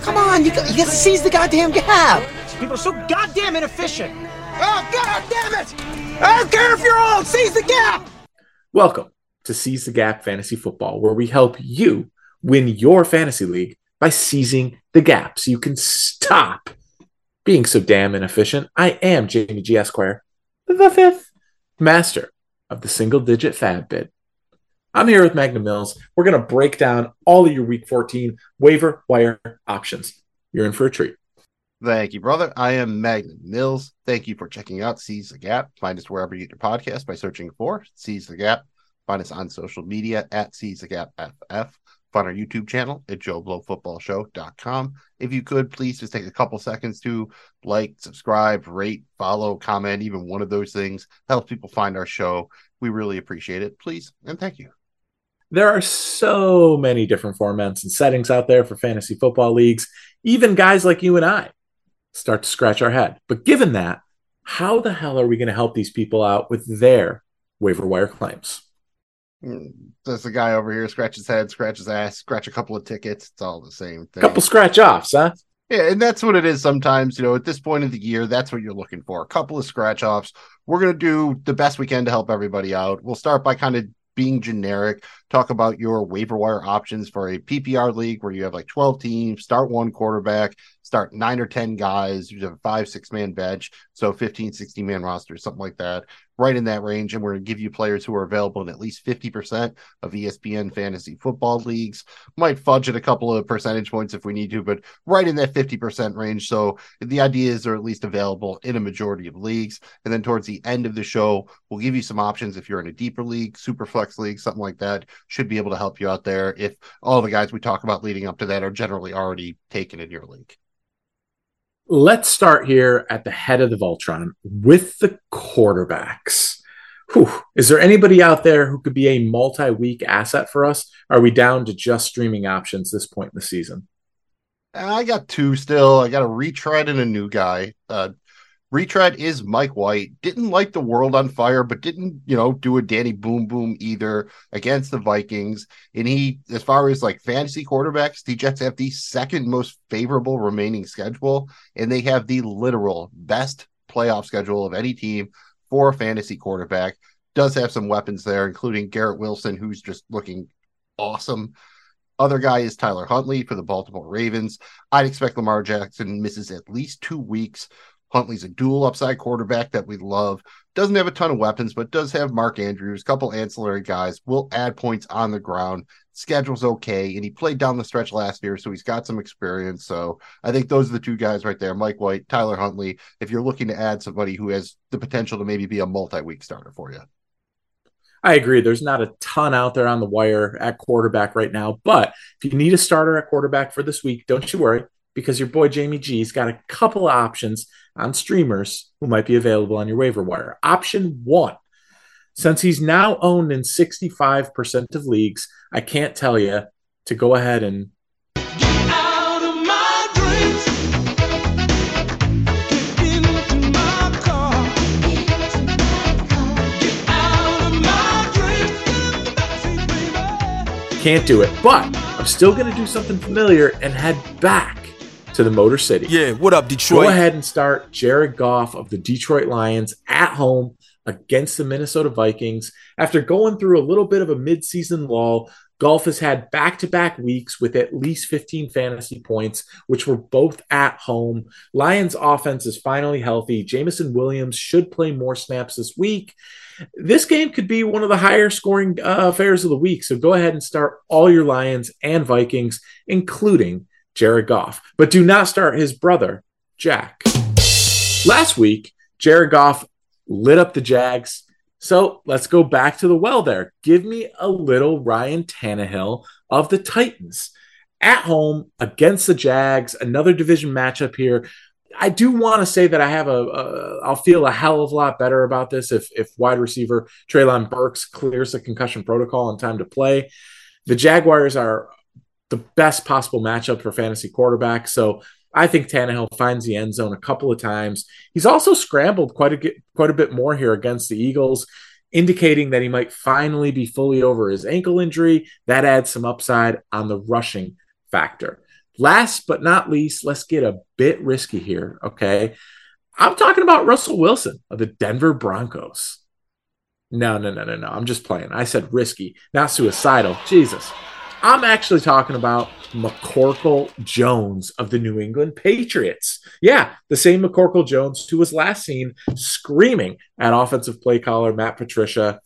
Come on, you got, you got to seize the goddamn gap. People are so goddamn inefficient. Oh, god damn it! I don't care if you're old, seize the gap! Welcome to Seize the Gap Fantasy Football, where we help you win your fantasy league by seizing the gap so you can stop being so damn inefficient. I am Jamie G. Esquire, the fifth master of the single digit FAAB bid. I'm here with Magnum Mills. We're going to break down all of your week 14 waiver wire options. You're in for a treat. Thank you, brother. I am Magnum Mills. Thank you for checking out Seize the Gap. Find us wherever you get your podcast by searching for Seize the Gap. Find us on social media at Seize the Gap FF. Find our YouTube channel at JoeBlowFootballShow.com. If you could, please just take a couple seconds to like, subscribe, rate, follow, comment, even one of those things helps people find our show. We really appreciate it. Please and thank you. There are so many different formats and settings out there for fantasy football leagues. Even guys like you and I start to scratch our head. But given that, how the hell are we going to help these people out with their waiver wire claims? Mm, Does the guy over here scratch his head, scratch his ass, scratch a couple of tickets? It's all the same thing. Couple scratch offs, huh? Yeah, and that's what it is sometimes. You know, at this point of the year, that's what you're looking for. A couple of scratch offs. We're going to do the best we can to help everybody out. We'll start by kind of being generic, talk about your waiver wire options for a PPR league where you have like 12 teams, start one quarterback, start nine or 10 guys, you have a five, six man bench, so 15, 16 man roster, something like that, right in that range. And we're going to give you players who are available in at least 50% of ESPN fantasy football leagues. Might fudge it a couple of percentage points if we need to, but right in that 50% range. So the ideas they're at least available in a majority of leagues. And then towards the end of the show, we'll give you some options if you're in a deeper league, super flex league, something like that. Should be able to help you out there if all the guys we talk about leading up to that are generally already taken in your league. Let's start here at the head of the Voltron with the quarterbacks. Whew. Is there anybody out there who could be a multi week asset for us? Are we down to just streaming options this point in the season? I got two still. I got a retread and a new guy. Uh, retread is Mike White. Didn't like the world on fire, but didn't, you know, do a Danny Boom Boom either against the Vikings. And he, as far as like fantasy quarterbacks, the Jets have the second most favorable remaining schedule, and they have the literal best playoff schedule of any team for a fantasy quarterback. Does have some weapons there, including Garrett Wilson, who's just looking awesome. Other guy is Tyler Huntley for the Baltimore Ravens. I'd expect Lamar Jackson misses at least two weeks Huntley's a dual upside quarterback that we love. Doesn't have a ton of weapons, but does have Mark Andrews, a couple ancillary guys. Will add points on the ground. Schedule's okay, and he played down the stretch last year, so he's got some experience. So I think those are the two guys right there: Mike White, Tyler Huntley. If you're looking to add somebody who has the potential to maybe be a multi-week starter for you. I agree. There's not a ton out there on the wire at quarterback right now, but if you need a starter at quarterback for this week, don't you worry because your boy Jamie G's got a couple of options on streamers who might be available on your waiver wire. Option one, since he's now owned in 65% of leagues, I can't tell you to go ahead and can't do it. But I'm still going to do something familiar and head back to the Motor City. Yeah, what up, Detroit? Go ahead and start Jared Goff of the Detroit Lions at home against the Minnesota Vikings. After going through a little bit of a midseason lull, Goff has had back to back weeks with at least 15 fantasy points, which were both at home. Lions offense is finally healthy. Jameson Williams should play more snaps this week. This game could be one of the higher scoring uh, affairs of the week. So go ahead and start all your Lions and Vikings, including Jared Goff, but do not start his brother, Jack. Last week, Jared Goff lit up the Jags. So let's go back to the well there. Give me a little Ryan Tannehill of the Titans at home against the Jags, another division matchup here. I do want to say that I have a, a I'll feel a hell of a lot better about this if if wide receiver Treylon Burks clears the concussion protocol in time to play. The Jaguars are the best possible matchup for fantasy quarterback. So I think Tannehill finds the end zone a couple of times. He's also scrambled quite a quite a bit more here against the Eagles, indicating that he might finally be fully over his ankle injury. That adds some upside on the rushing factor. Last but not least, let's get a bit risky here. Okay. I'm talking about Russell Wilson of the Denver Broncos. No, no, no, no, no. I'm just playing. I said risky, not suicidal. Jesus. I'm actually talking about McCorkle Jones of the New England Patriots. Yeah, the same McCorkle Jones who was last seen screaming at offensive play caller Matt Patricia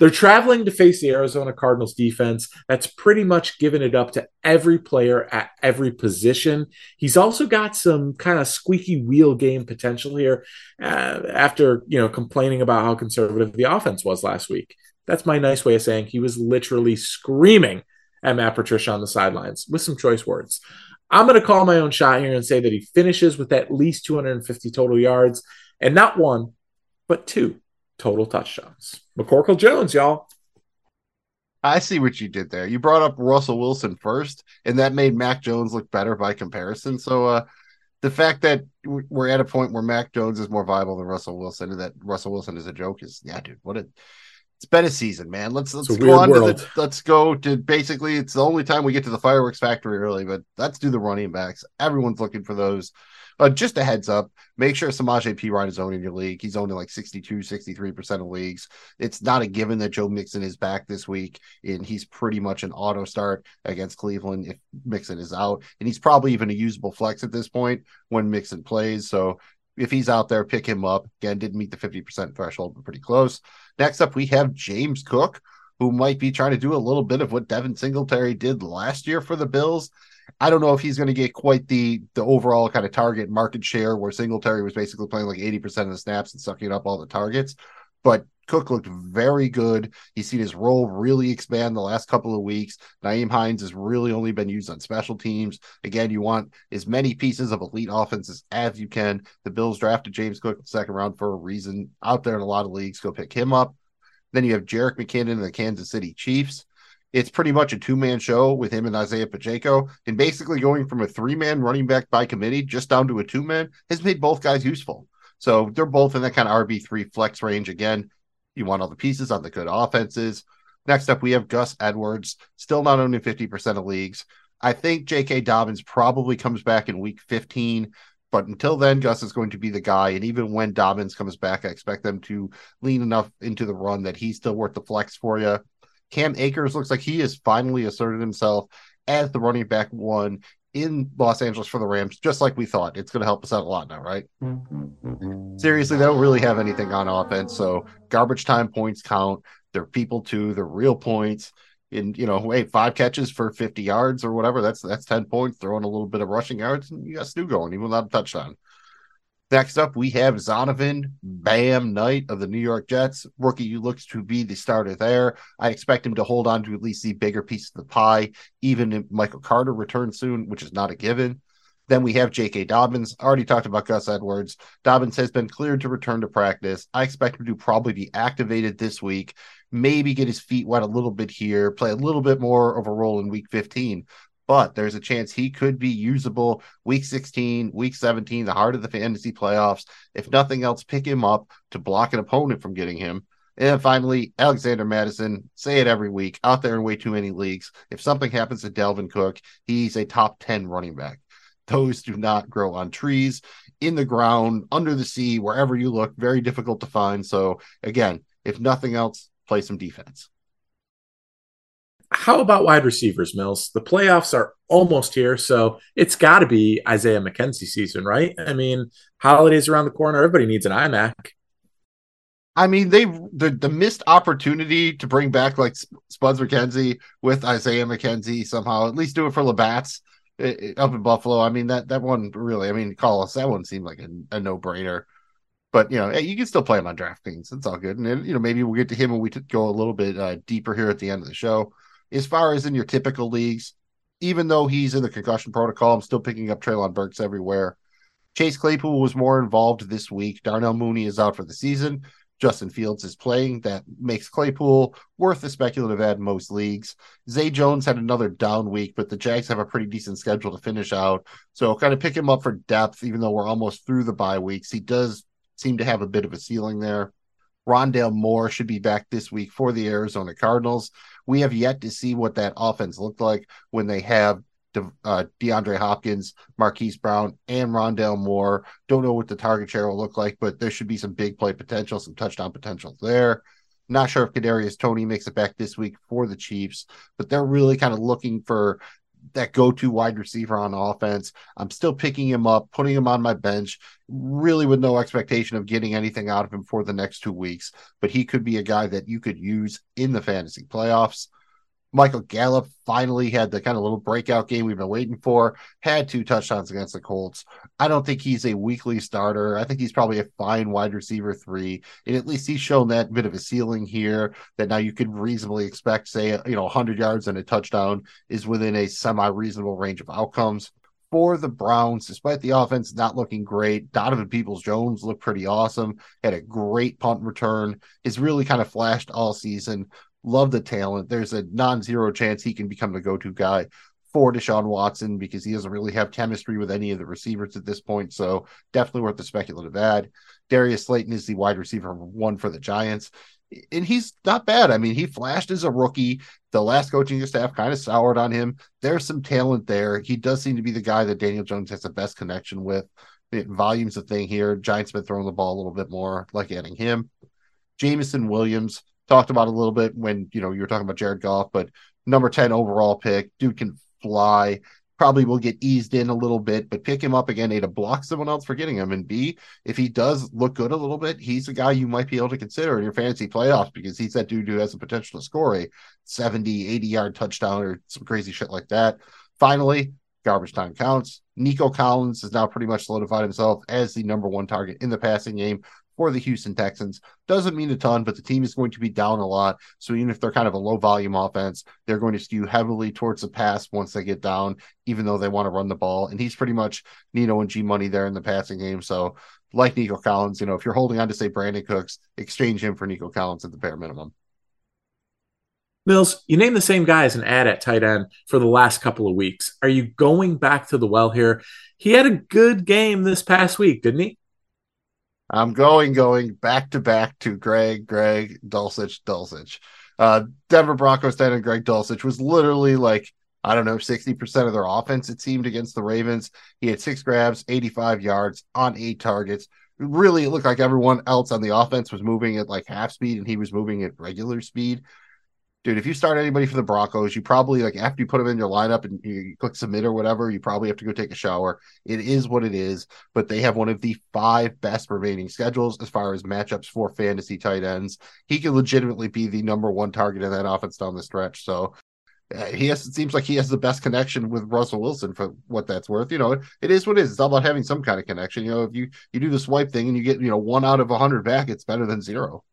they're traveling to face the Arizona Cardinals defense that's pretty much given it up to every player at every position. He's also got some kind of squeaky wheel game potential here uh, after, you know, complaining about how conservative the offense was last week. That's my nice way of saying he was literally screaming at Matt Patricia on the sidelines with some choice words. I'm going to call my own shot here and say that he finishes with at least 250 total yards and not one, but two total touchdowns. McCorkle Jones, y'all. I see what you did there. You brought up Russell Wilson first, and that made Mac Jones look better by comparison. So, uh, the fact that we're at a point where Mac Jones is more viable than Russell Wilson, and that Russell Wilson is a joke, is yeah, dude. What a it's been a season, man. Let's let's go on world. to the let's go to basically it's the only time we get to the fireworks factory early, but let's do the running backs. Everyone's looking for those. Uh, just a heads up, make sure Samaje Perine is owning your league. He's owning like 62, 63% of leagues. It's not a given that Joe Mixon is back this week, and he's pretty much an auto start against Cleveland if Mixon is out. And he's probably even a usable flex at this point when Mixon plays. So if he's out there, pick him up. Again, didn't meet the 50% threshold, but pretty close. Next up, we have James Cook, who might be trying to do a little bit of what Devin Singletary did last year for the Bills. I don't know if he's going to get quite the the overall kind of target market share where Singletary was basically playing like 80% of the snaps and sucking up all the targets. But Cook looked very good. He's seen his role really expand the last couple of weeks. Nyheim Hines has really only been used on special teams. Again, you want as many pieces of elite offenses as you can. The Bills drafted James Cook in the second round for a reason. Out there in a lot of leagues, go pick him up. Then you have Jerick McKinnon and the Kansas City Chiefs it's pretty much a two man show with him and Isaiah Pacheco. And basically going from a three man running back by committee just down to a two man has made both guys useful. So they're both in that kind of RB3 flex range. Again, you want all the pieces on the good offenses. Next up, we have Gus Edwards, still not owning 50% of leagues. I think J.K. Dobbins probably comes back in week 15. But until then, Gus is going to be the guy. And even when Dobbins comes back, I expect them to lean enough into the run that he's still worth the flex for you. Cam Akers looks like he has finally asserted himself as the running back one in Los Angeles for the Rams, just like we thought. It's going to help us out a lot now, right? Seriously, they don't really have anything on offense. So garbage time points count. They're people too. They're real points. In you know, wait, five catches for 50 yards or whatever. That's that's 10 points. Throwing a little bit of rushing yards, and you got Stu going, even without a touchdown. Next up, we have Zonovan Bam Knight of the New York Jets. Rookie looks to be the starter there. I expect him to hold on to at least the bigger piece of the pie, even if Michael Carter returns soon, which is not a given. Then we have J.K. Dobbins. Already talked about Gus Edwards. Dobbins has been cleared to return to practice. I expect him to probably be activated this week, maybe get his feet wet a little bit here, play a little bit more of a role in week 15 but there's a chance he could be usable week 16, week 17, the heart of the fantasy playoffs. If nothing else, pick him up to block an opponent from getting him. And finally, Alexander Mattison, say it every week, out there in way too many leagues. If something happens to Dalvin Cook, he's a top 10 running back. Those do not grow on trees, in the ground, under the sea, wherever you look, very difficult to find. So, again, if nothing else, play some defense how about wide receivers, Mills? The playoffs are almost here, so it's got to be Isaiah McKenzie season, right? I mean, holidays around the corner. Everybody needs an iMac. I mean, they the the missed opportunity to bring back like Spuds MacKenzie with Isaiah McKenzie somehow, at least do it for Labatt's eh, eh, up in Buffalo. I mean, that that one really, I mean, call us that one seemed like a, a no brainer. But you know, hey, you can still play him on DraftKings. It's all good, and you know, maybe we'll get to him when we go a little bit uh, deeper here at the end of the show as far as in your typical leagues, even though he's in the concussion protocol, I'm still picking up Treylon Burks everywhere. Chase Claypool was more involved this week. Darnell Mooney is out for the season. Justin Fields is playing. That makes Claypool worth the speculative add in most leagues. Zay Jones had another down week, but the Jags have a pretty decent schedule to finish out. So kind of pick him up for depth, even though we're almost through the bye weeks. He does seem to have a bit of a ceiling there. Rondale Moore should be back this week for the Arizona Cardinals. We have yet to see what that offense looked like when they have De, uh, DeAndre Hopkins, Marquise Brown, and Rondale Moore. Don't know what the target share will look like, but there should be some big play potential, some touchdown potential there. Not sure if Kadarius Toney makes it back this week for the Chiefs, but they're really kind of looking for that go-to wide receiver on offense. I'm still picking him up, putting him on my bench, really with no expectation of getting anything out of him for the next two weeks. But he could be a guy that you could use in the fantasy playoffs. Michael Gallup finally had the kind of little breakout game we've been waiting for, had two touchdowns against the Colts. I don't think he's a weekly starter. I think he's probably a fine wide receiver three. And at least he's shown that bit of a ceiling here that now you could reasonably expect, say, you know, 100 yards and a touchdown is within a semi reasonable range of outcomes. For the Browns, despite the offense not looking great, Donovan Peoples Jones looked pretty awesome. Had a great punt return. Has really kind of flashed all season. Love the talent. There's a non-zero chance he can become the go-to guy for Deshaun Watson because he doesn't really have chemistry with any of the receivers at this point. So definitely worth the speculative add. Darius Slayton is the wide receiver one for the Giants. And he's not bad. I mean, he flashed as a rookie. The last coaching staff kind of soured on him. There's some talent there. He does seem to be the guy that Daniel Jones has the best connection with. It, volume's a thing here. Giants been throwing the ball a little bit more, like adding him. Jameson Williams, talked about a little bit when you know you were talking about Jared Goff, but number 10 overall pick, dude can fly. Probably will get eased in a little bit, but pick him up again, A to block someone else for getting him. And B, if he does look good a little bit, he's a guy you might be able to consider in your fantasy playoffs because he's that dude who has the potential to score a 70, 80 yard touchdown or some crazy shit like that. Finally, garbage time counts. Nico Collins has now pretty much solidified himself as the number one target in the passing game for the Houston Texans. Doesn't mean a ton, but the team is going to be down a lot. So even if they're kind of a low volume offense, they're going to skew heavily towards the pass once they get down, even though they want to run the ball. And he's pretty much Nino and G Money there in the passing game. So like Nico Collins, you know, if you're holding on to say Brandin Cooks, exchange him for Nico Collins at the bare minimum. Mills, you name the same guy as an add at tight end for the last couple of weeks. Are you going back to the well here? He had a good game this past week, didn't he? I'm going, going back to back to Greg, Greg, Dulcich, Dulcich. Uh, Denver Broncos tight end Greg Dulcich was literally like, I don't know, 60% of their offense, it seemed, against the Ravens. He had six grabs, 85 yards on eight targets. Really, it looked like everyone else on the offense was moving at like half speed and he was moving at regular speed dude, if you start anybody for the Broncos, you probably like after you put them in your lineup and you click submit or whatever, you probably have to go take a shower. It is what it is, but they have one of the five best remaining schedules as far as matchups for fantasy tight ends. He could legitimately be the number one target in that offense down the stretch. So uh, he has it seems like he has the best connection with Russell Wilson for what that's worth. You know, it, it is what it is. It's all about having some kind of connection. You know, if you you do the swipe thing and you get you know one out of a hundred back, it's better than zero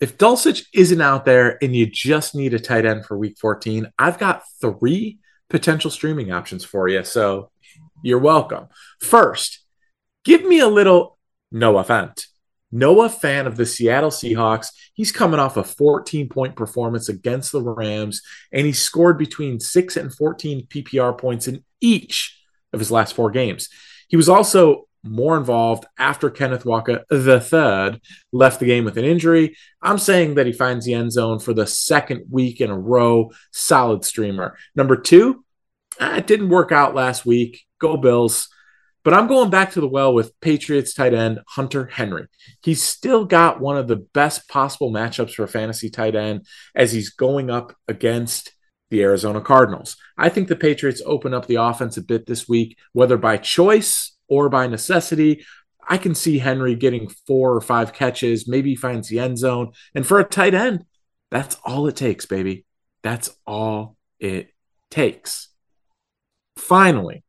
if Dulcich isn't out there and you just need a tight end for week 14, I've got three potential streaming options for you. So you're welcome. First, give me a little Noah Fant. Noah Fant of the Seattle Seahawks. He's coming off a 14 point performance against the Rams, and he scored between 6 and 14 PPR points in each of his last four games. He was also more involved after Kenneth Walker the third left the game with an injury. I'm saying that he finds the end zone for the second week in a row. Solid streamer. Number two, eh, it didn't work out last week. Go Bills. But I'm going back to the well with Patriots tight end Hunter Henry. He's still got one of the best possible matchups for fantasy tight end as he's going up against the Arizona Cardinals. I think the Patriots open up the offense a bit this week, whether by choice or by necessity. I can see Henry getting four or five catches. Maybe he finds the end zone. And for a tight end, that's all it takes, baby. That's all it takes. Finally,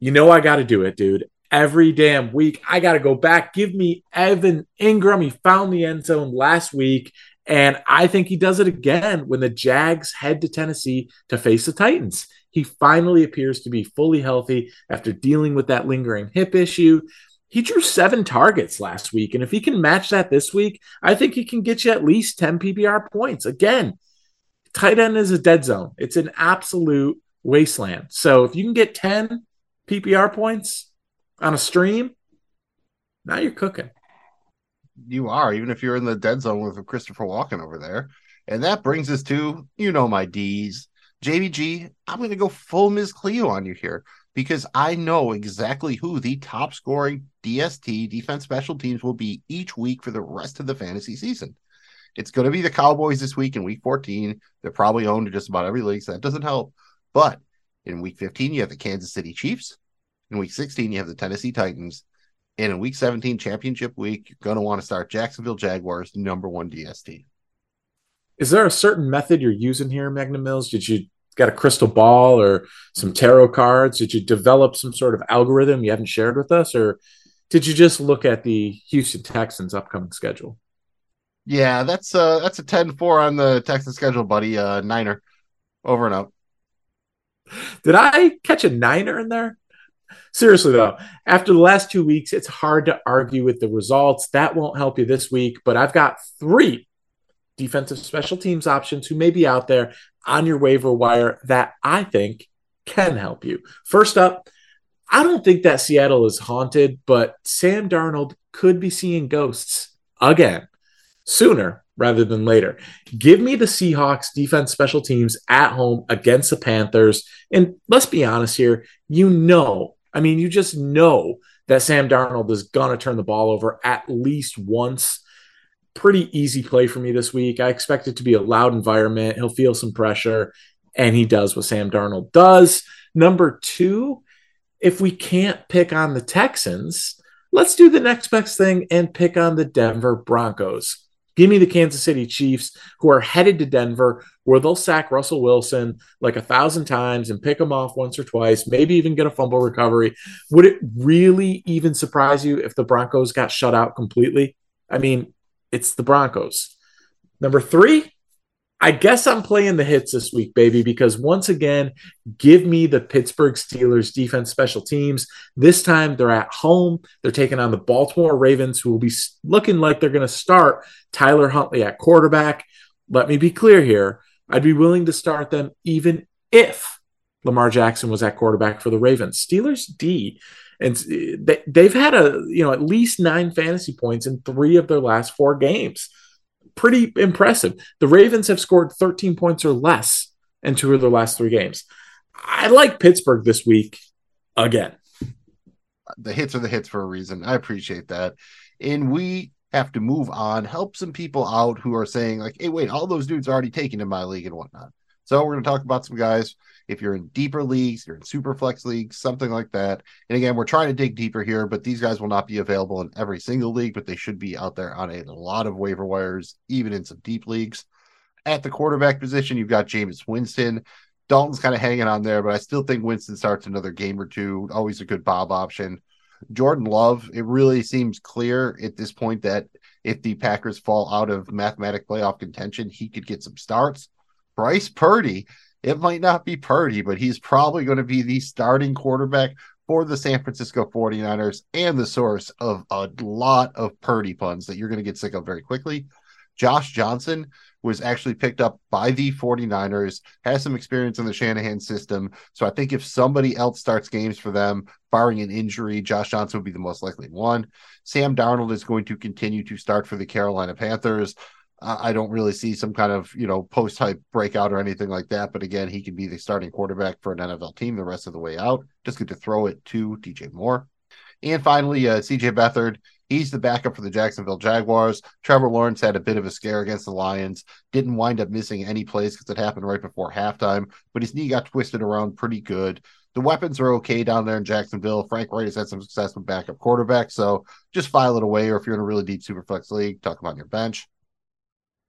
you know I got to do it, dude. Every damn week, I got to go back. Give me Evan Engram. He found the end zone last week. And I think he does it again when the Jags head to Tennessee to face the Titans. He finally appears to be fully healthy after dealing with that lingering hip issue. He drew seven targets last week. And if he can match that this week, I think he can get you at least 10 PPR points. Again, tight end is a dead zone, it's an absolute wasteland. So if you can get 10 PPR points on a stream, now you're cooking. You are, even if you're in the dead zone with Christopher Walken over there. And that brings us to, you know, my D's JVG, I'm going to go full Ms. Cleo on you here because I know exactly who the top scoring DST defense special teams will be each week for the rest of the fantasy season. It's going to be the Cowboys this week in week 14. They're probably owned in just about every league, so that doesn't help. But in week 15, you have the Kansas City Chiefs. In week 16, you have the Tennessee Titans. And in week 17, championship week, you're going to want to start Jacksonville Jaguars, number one DST. Is there a certain method you're using here, Magnum Mills? Did you got a crystal ball or some tarot cards? Did you develop some sort of algorithm you haven't shared with us? Or did you just look at the Houston Texans upcoming schedule? Yeah, that's uh that's a 10-4 on the Texas schedule, buddy. Uh Niner. Over and out. Did I catch a niner in there? Seriously though, after the last two weeks, it's hard to argue with the results. That won't help you this week, but I've got three defensive special teams options who may be out there on your waiver wire that I think can help you. First up, I don't think that Seattle is haunted, but Sam Darnold could be seeing ghosts again sooner rather than later. Give me the Seahawks defense special teams at home against the Panthers. And let's be honest here, you know, I mean, you just know that Sam Darnold is going to turn the ball over at least once. Pretty easy play for me this week. I expect it to be a loud environment. He'll feel some pressure, and he does what Sam Darnold does. Number two, if we can't pick on the Texans, let's do the next best thing and pick on the Denver Broncos. Give me the Kansas City Chiefs, who are headed to Denver, where they'll sack Russell Wilson like a thousand times and pick him off once or twice, maybe even get a fumble recovery. Would it really even surprise you if the Broncos got shut out completely? I mean, it's the Broncos. Number three, I guess I'm playing the hits this week, baby, because once again, give me the Pittsburgh Steelers defense special teams. This time they're at home. They're taking on the Baltimore Ravens, who will be looking like they're going to start Tyler Huntley at quarterback. Let me be clear here. I'd be willing to start them even if Lamar Jackson was at quarterback for the Ravens. Steelers D, and they've had a you know at least nine fantasy points in three of their last four games pretty impressive. The Ravens have scored 13 points or less in two of their last three games. I like Pittsburgh this week again. The hits are the hits for a reason. I appreciate that. And we have to move on, help some people out who are saying, like, hey, wait, all those dudes are already taken in my league and whatnot. So we're going to talk about some guys. If you're in deeper leagues, you're in super flex leagues, something like that. And again, we're trying to dig deeper here, but these guys will not be available in every single league, but they should be out there on a lot of waiver wires, even in some deep leagues. At the quarterback position, you've got Jameis Winston. Dalton's kind of hanging on there, but I still think Winston starts another game or two. Always a good Bob option. Jordan Love, it really seems clear at this point that if the Packers fall out of mathematic playoff contention, he could get some starts. Bryce Purdy, it might not be Purdy, but he's probably going to be the starting quarterback for the San Francisco 49ers and the source of a lot of Purdy puns that you're going to get sick of very quickly. Josh Johnson was actually picked up by the 49ers, has some experience in the Shanahan system. So I think if somebody else starts games for them, barring an injury, Josh Johnson would be the most likely one. Sam Darnold is going to continue to start for the Carolina Panthers. I don't really see some kind of you know post hype breakout or anything like that. But again, he can be the starting quarterback for an NFL team the rest of the way out. Just get to throw it to DJ Moore. And finally, uh, CJ Beathard. He's the backup for the Jacksonville Jaguars. Trevor Lawrence had a bit of a scare against the Lions. Didn't wind up missing any plays because it happened right before halftime, but his knee got twisted around pretty good. The weapons are okay down there in Jacksonville. Frank Reich has had some success with backup quarterback, so just file it away. Or if you're in a really deep super flex league, talk about on your bench.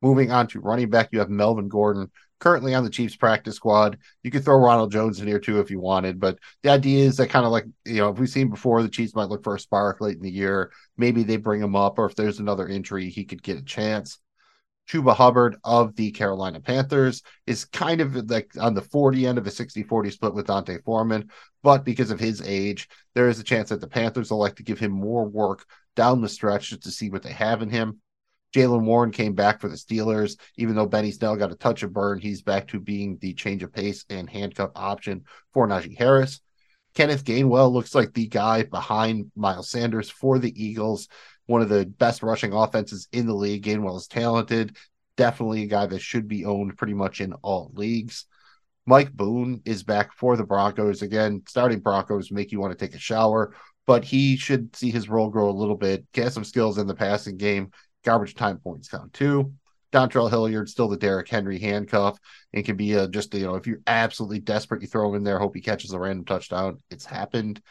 Moving on to running back, you have Melvin Gordon, currently on the Chiefs practice squad. You could throw Ronald Jones in here too if you wanted, but the idea is that kind of like, you know, if we've seen before, the Chiefs might look for a spark late in the year. Maybe they bring him up, or if there's another injury, he could get a chance. Chuba Hubbard of the Carolina Panthers is kind of like on the 40 end of a 60 40 split with D'Onta Foreman. But because of his age, there is a chance that the Panthers will like to give him more work down the stretch just to see what they have in him. Jaylen Warren came back for the Steelers. Even though Benny Snell got a touch of burn, he's back to being the change of pace and handcuff option for Najee Harris. Kenneth Gainwell looks like the guy behind Miles Sanders for the Eagles. One of the best rushing offenses in the league. Gainwell is talented. Definitely a guy that should be owned pretty much in all leagues. Mike Boone is back for the Broncos. Again, starting Broncos make you want to take a shower, but he should see his role grow a little bit, get some skills in the passing game. Garbage time points count too. Dontrell Hilliard still the Derrick Henry handcuff and can be a, just, you know, if you're absolutely desperate, you throw him in there, hope he catches a random touchdown. It's happened.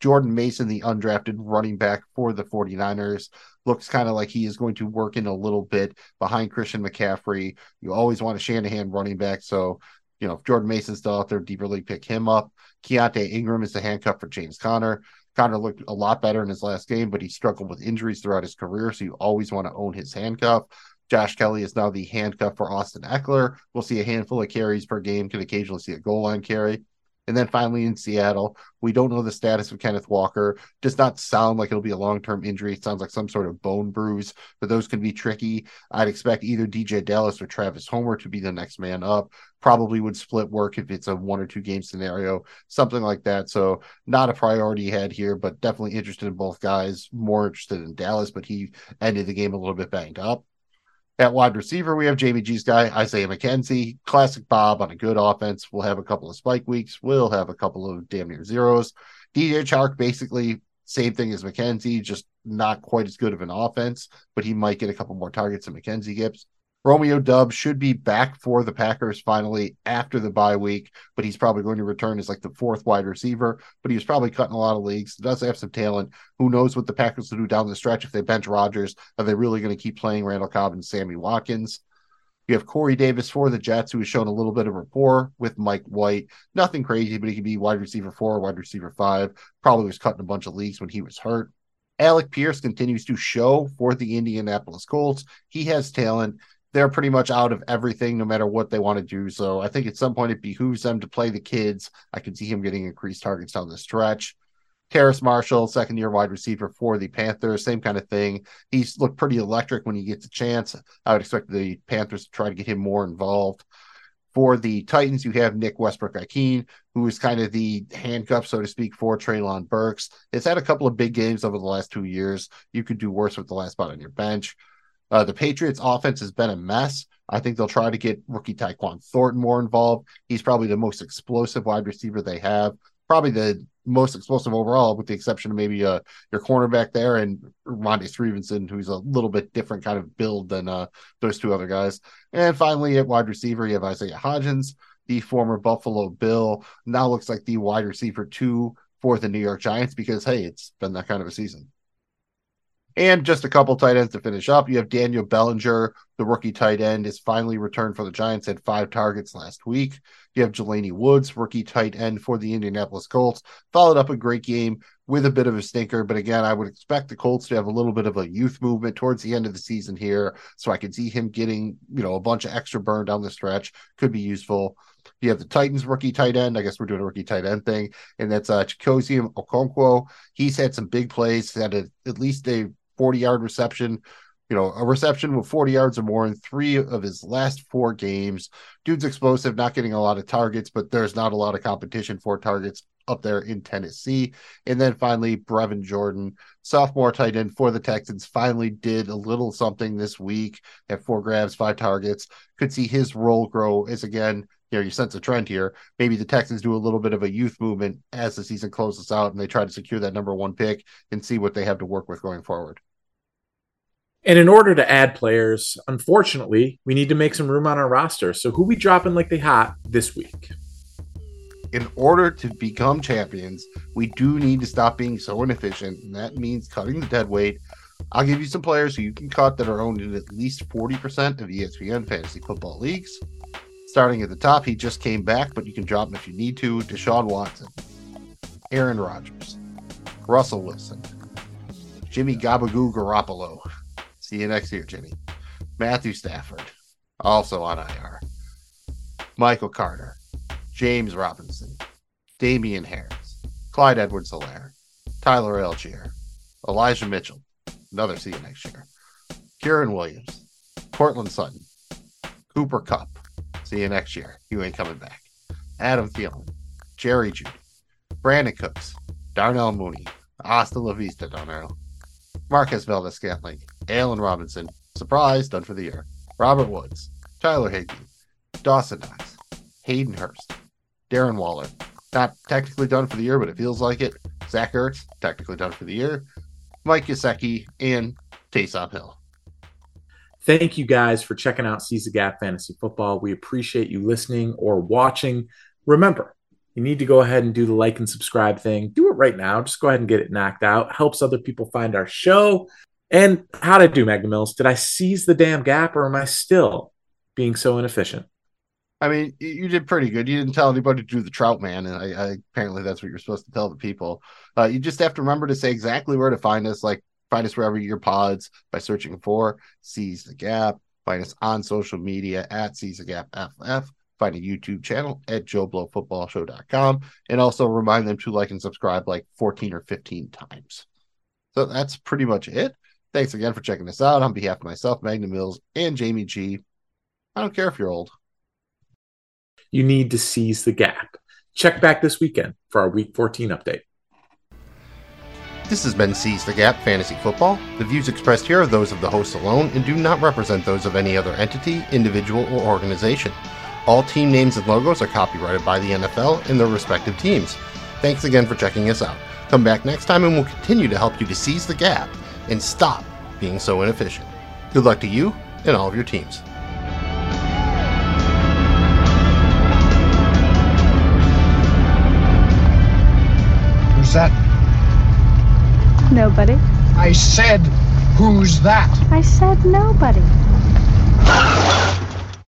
Jordan Mason, the undrafted running back for the 49ers, looks kind of like he is going to work in a little bit behind Christian McCaffrey. You always want a Shanahan running back. So, you know, if Jordan Mason's still out there, deeper league, pick him up. Keaontay Ingram is the handcuff for James Conner. Conner looked a lot better in his last game, but he struggled with injuries throughout his career. So you always want to own his handcuff. Josh Kelley is now the handcuff for Austin Ekeler. We'll see a handful of carries per game, can occasionally see a goal line carry. And then finally in Seattle, we don't know the status of Kenneth Walker. Does not sound like it'll be a long term injury. It sounds like some sort of bone bruise, but those can be tricky. I'd expect either DeeJay Dallas or Travis Homer to be the next man up. Probably would split work if it's a one or two game scenario, something like that. So, not a priority head here, but definitely interested in both guys. More interested in Dallas, but he ended the game a little bit banged up. At wide receiver, we have Jamie G's guy, Isaiah McKenzie, classic Bob on a good offense. We'll have a couple of spike weeks. We'll have a couple of damn near zeros. DJ Chark, basically same thing as McKenzie, just not quite as good of an offense, but he might get a couple more targets than McKenzie gets. Romeo Doubs should be back for the Packers finally after the bye week, but he's probably going to return as like the fourth wide receiver. But he was probably cutting a lot of leagues. Does have some talent. Who knows what the Packers will do down the stretch if they bench Rodgers? Are they really going to keep playing Randall Cobb and Sammy Watkins? You have Corey Davis for the Jets, who has shown a little bit of rapport with Mike White. Nothing crazy, but he could be wide receiver four, wide receiver five. Probably was cutting a bunch of leagues when he was hurt. Alec Pierce continues to show for the Indianapolis Colts. He has talent they're pretty much out of everything, no matter what they want to do. So I think at some point it behooves them to play the kids. I can see him getting increased targets down the stretch. Terrace Marshall, second year wide receiver for the Panthers, same kind of thing. He's looked pretty electric when he gets a chance. I would expect the Panthers to try to get him more involved. For the Titans, you have Nick Westbrook-Ikhine, who is kind of the handcuff, so to speak, for Treylon Burks. It's had a couple of big games over the last two years. You could do worse with the last spot on your bench. Uh, the Patriots offense has been a mess. I think they'll try to get rookie Tyquan Thornton more involved. He's probably the most explosive wide receiver they have. Probably the most explosive overall, with the exception of maybe uh, your cornerback there and Rhamondre Stevenson, who's a little bit different kind of build than uh, those two other guys. And finally, at wide receiver, you have Isaiah Hodgins, the former Buffalo Bill, now looks like the wide receiver two for the New York Giants because, hey, it's been that kind of a season. And just a couple tight ends to finish up. You have Daniel Bellinger, the rookie tight end, is finally returned for the Giants, had five targets last week. You have Jelani Woods, rookie tight end for the Indianapolis Colts, followed up a great game with a bit of a stinker. But again, I would expect the Colts to have a little bit of a youth movement towards the end of the season here. So I could see him getting, you know, a bunch of extra burn down the stretch. Could be useful. You have the Titans rookie tight end. I guess we're doing a rookie tight end thing. And that's uh Chigoziem Okonkwo. He's had some big plays, had a, at least a 40 yard reception, you know, a reception with 40 yards or more in three of his last four games. Dude's explosive, not getting a lot of targets, but there's not a lot of competition for targets up there in Tennessee. And then finally, Brevin Jordan, sophomore tight end for the Texans, finally did a little something this week at four grabs, five targets. Could see his role grow as again, you know, you sense a trend here. Maybe the Texans do a little bit of a youth movement as the season closes out and they try to secure that number one pick and see what they have to work with going forward. And in order to add players, unfortunately, we need to make some room on our roster. So who we dropping like they hot this week? In order to become champions, we do need to stop being so inefficient, and that means cutting the dead weight. I'll give you some players who you can cut that are owned in at least 40% of ESPN fantasy football leagues. Starting at the top, he just came back, but you can drop him if you need to. Deshaun Watson, Aaron Rodgers, Russell Wilson, Jimmy Gabagoo Garoppolo, See you next year, Jimmy. Matthew Stafford, also on IR. Michael Carter, James Robinson, Damien Harris, Clyde Edwards Helaire, Tyler Allgeier, Elijah Mitchell, another see you next year. Kyren Williams, Courtland Sutton, Cooper Kupp, see you next year. You ain't coming back. Adam Thielen, Jerry Jeudy, Brandin Cooks, Darnell Mooney, Hasta La Vista, Darnell, Marquez Valdes-Scantling, Allen Robinson, surprise, done for the year. Robert Woods, Tyler Higbee, Dawson Knox, Hayden Hurst, Darren Waller, not technically done for the year, but it feels like it. Zach Ertz, technically done for the year. Mike Gesicki, and Taysom Hill. Thank you guys for checking out Seize the Gap Fantasy Football. We appreciate you listening or watching. Remember, you need to go ahead and do the like and subscribe thing. Do it right now. Just go ahead and get it knocked out. Helps other people find our show. And how I do, Magnum Mills? Did I seize the damn gap or am I still being so inefficient? I mean, you did pretty good. You didn't tell anybody to do the trout man, and I, I apparently that's what you're supposed to tell the people. Uh, you just have to remember to say exactly where to find us. Like find us wherever your pods by searching for Seize the Gap. Find us on social media at Seize the Gap FF. Find a YouTube channel at JoeBlowFootballShow.com, and also remind them to like and subscribe like 14 or 15 times. So that's pretty much it. Thanks again for checking us out. On behalf of myself, Magnum Mills, and Jamie G. I don't care if you're old you need to seize the gap. Check back this weekend for our Week 14 update. This has been Seize the Gap Fantasy Football. The views expressed here are those of the hosts alone and do not represent those of any other entity, individual, or organization. All team names and logos are copyrighted by the NFL and their respective teams. Thanks again for checking us out. Come back next time and we'll continue to help you to seize the gap and stop being so inefficient. Good luck to you and all of your teams. Who's that? Nobody. I said, who's that? I said nobody.